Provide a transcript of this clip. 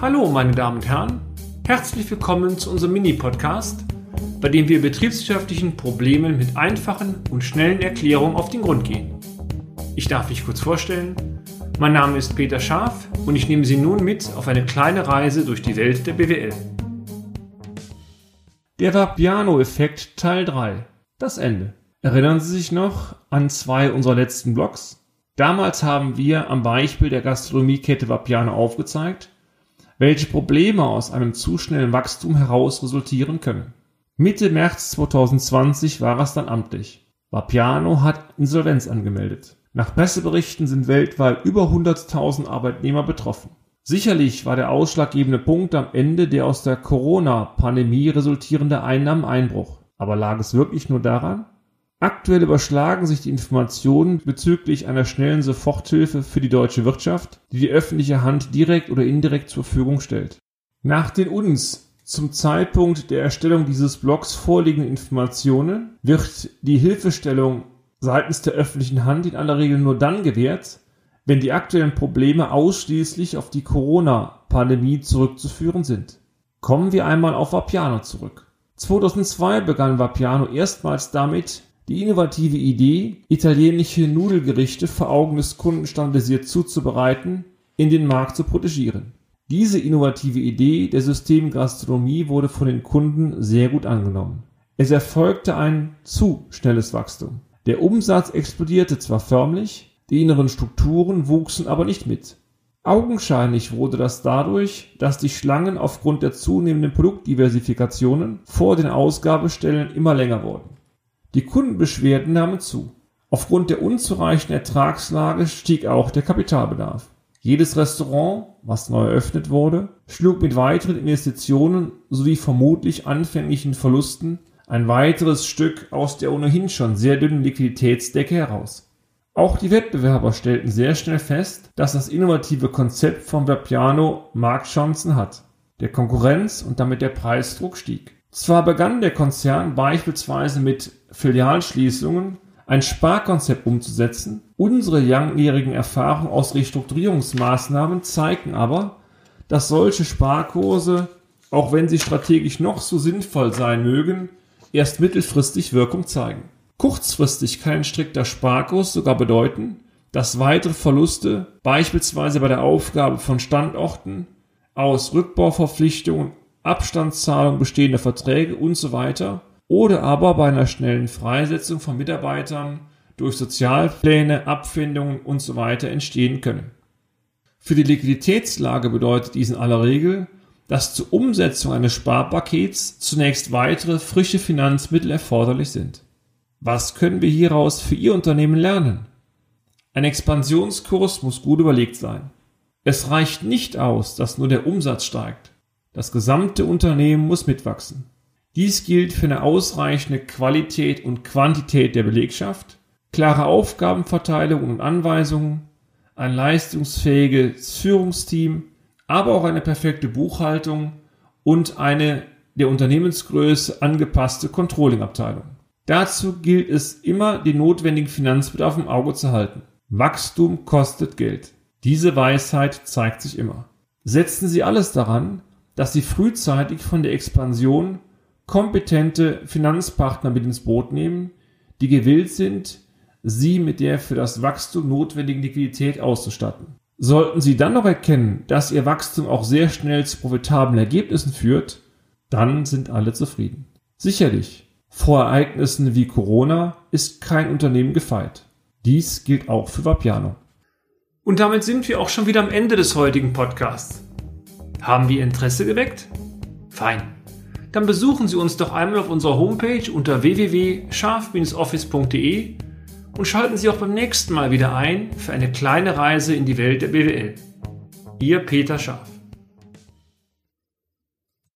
Hallo, meine Damen und Herren. Herzlich willkommen zu unserem Mini-Podcast, bei dem wir betriebswirtschaftlichen Problemen mit einfachen und schnellen Erklärungen auf den Grund gehen. Ich darf mich kurz vorstellen. Mein Name ist Peter Scharf und ich nehme Sie nun mit auf eine kleine Reise durch die Welt der BWL. Der Vapiano-Effekt Teil 3. Das Ende. Erinnern Sie sich noch an zwei unserer letzten Blogs? Damals haben wir am Beispiel der Gastronomiekette Vapiano aufgezeigt, welche Probleme aus einem zu schnellen Wachstum heraus resultieren können. Mitte März 2020 war es dann amtlich. Vapiano hat Insolvenz angemeldet. Nach Presseberichten sind weltweit über 100.000 Arbeitnehmer betroffen. Sicherlich war der ausschlaggebende Punkt am Ende der aus der Corona-Pandemie resultierende Einnahmeneinbruch. Aber lag es wirklich nur daran? Aktuell überschlagen sich die Informationen bezüglich einer schnellen Soforthilfe für die deutsche Wirtschaft, die die öffentliche Hand direkt oder indirekt zur Verfügung stellt. Nach den uns zum Zeitpunkt der Erstellung dieses Blogs vorliegenden Informationen wird die Hilfestellung seitens der öffentlichen Hand in aller Regel nur dann gewährt, wenn die aktuellen Probleme ausschließlich auf die Corona-Pandemie zurückzuführen sind. Kommen wir einmal auf Vapiano zurück. 2002 begann Vapiano erstmals damit, die innovative Idee, italienische Nudelgerichte vor Augen des Kunden standardisiert zuzubereiten, in den Markt zu protegieren. Diese innovative Idee der Systemgastronomie wurde von den Kunden sehr gut angenommen. Es erfolgte ein zu schnelles Wachstum. Der Umsatz explodierte zwar förmlich, die inneren Strukturen wuchsen aber nicht mit. Augenscheinlich wurde das dadurch, dass die Schlangen aufgrund der zunehmenden Produktdiversifikationen vor den Ausgabestellen immer länger wurden. Die Kundenbeschwerden nahmen zu. Aufgrund der unzureichenden Ertragslage stieg auch der Kapitalbedarf. Jedes Restaurant, was neu eröffnet wurde, schlug mit weiteren Investitionen sowie vermutlich anfänglichen Verlusten ein weiteres Stück aus der ohnehin schon sehr dünnen Liquiditätsdecke heraus. Auch die Wettbewerber stellten sehr schnell fest, dass das innovative Konzept von Verpiano Marktchancen hat. Der Konkurrenz und damit der Preisdruck stieg. Zwar begann der Konzern beispielsweise mit Filialschließungen ein Sparkonzept umzusetzen, unsere langjährigen Erfahrungen aus Restrukturierungsmaßnahmen zeigen aber, dass solche Sparkurse, auch wenn sie strategisch noch so sinnvoll sein mögen, erst mittelfristig Wirkung zeigen. Kurzfristig kann ein strikter Sparkurs sogar bedeuten, dass weitere Verluste beispielsweise bei der Aufgabe von Standorten aus Rückbauverpflichtungen Abstandszahlung bestehender Verträge und so weiter oder aber bei einer schnellen Freisetzung von Mitarbeitern durch Sozialpläne, Abfindungen und so weiter entstehen können. Für die Liquiditätslage bedeutet dies in aller Regel, dass zur Umsetzung eines Sparpakets zunächst weitere frische Finanzmittel erforderlich sind. Was können wir hieraus für Ihr Unternehmen lernen? Ein Expansionskurs muss gut überlegt sein. Es reicht nicht aus, dass nur der Umsatz steigt. Das gesamte Unternehmen muss mitwachsen. Dies gilt für eine ausreichende Qualität und Quantität der Belegschaft, klare Aufgabenverteilung und Anweisungen, ein leistungsfähiges Führungsteam, aber auch eine perfekte Buchhaltung und eine der Unternehmensgröße angepasste Controllingabteilung. Dazu gilt es immer, den notwendigen Finanzbedarf im Auge zu halten. Wachstum kostet Geld. Diese Weisheit zeigt sich immer. Setzen Sie alles daran, dass sie frühzeitig von der Expansion kompetente Finanzpartner mit ins Boot nehmen, die gewillt sind, sie mit der für das Wachstum notwendigen Liquidität auszustatten. Sollten Sie dann noch erkennen, dass Ihr Wachstum auch sehr schnell zu profitablen Ergebnissen führt, dann sind alle zufrieden. Sicherlich, vor Ereignissen wie Corona ist kein Unternehmen gefeit. Dies gilt auch für Vapiano. Und damit sind wir auch schon wieder am Ende des heutigen Podcasts. Haben wir Interesse geweckt? Fein. Dann besuchen Sie uns doch einmal auf unserer Homepage unter www.scharf-office.de und schalten Sie auch beim nächsten Mal wieder ein für eine kleine Reise in die Welt der BWL. Ihr Peter Scharf.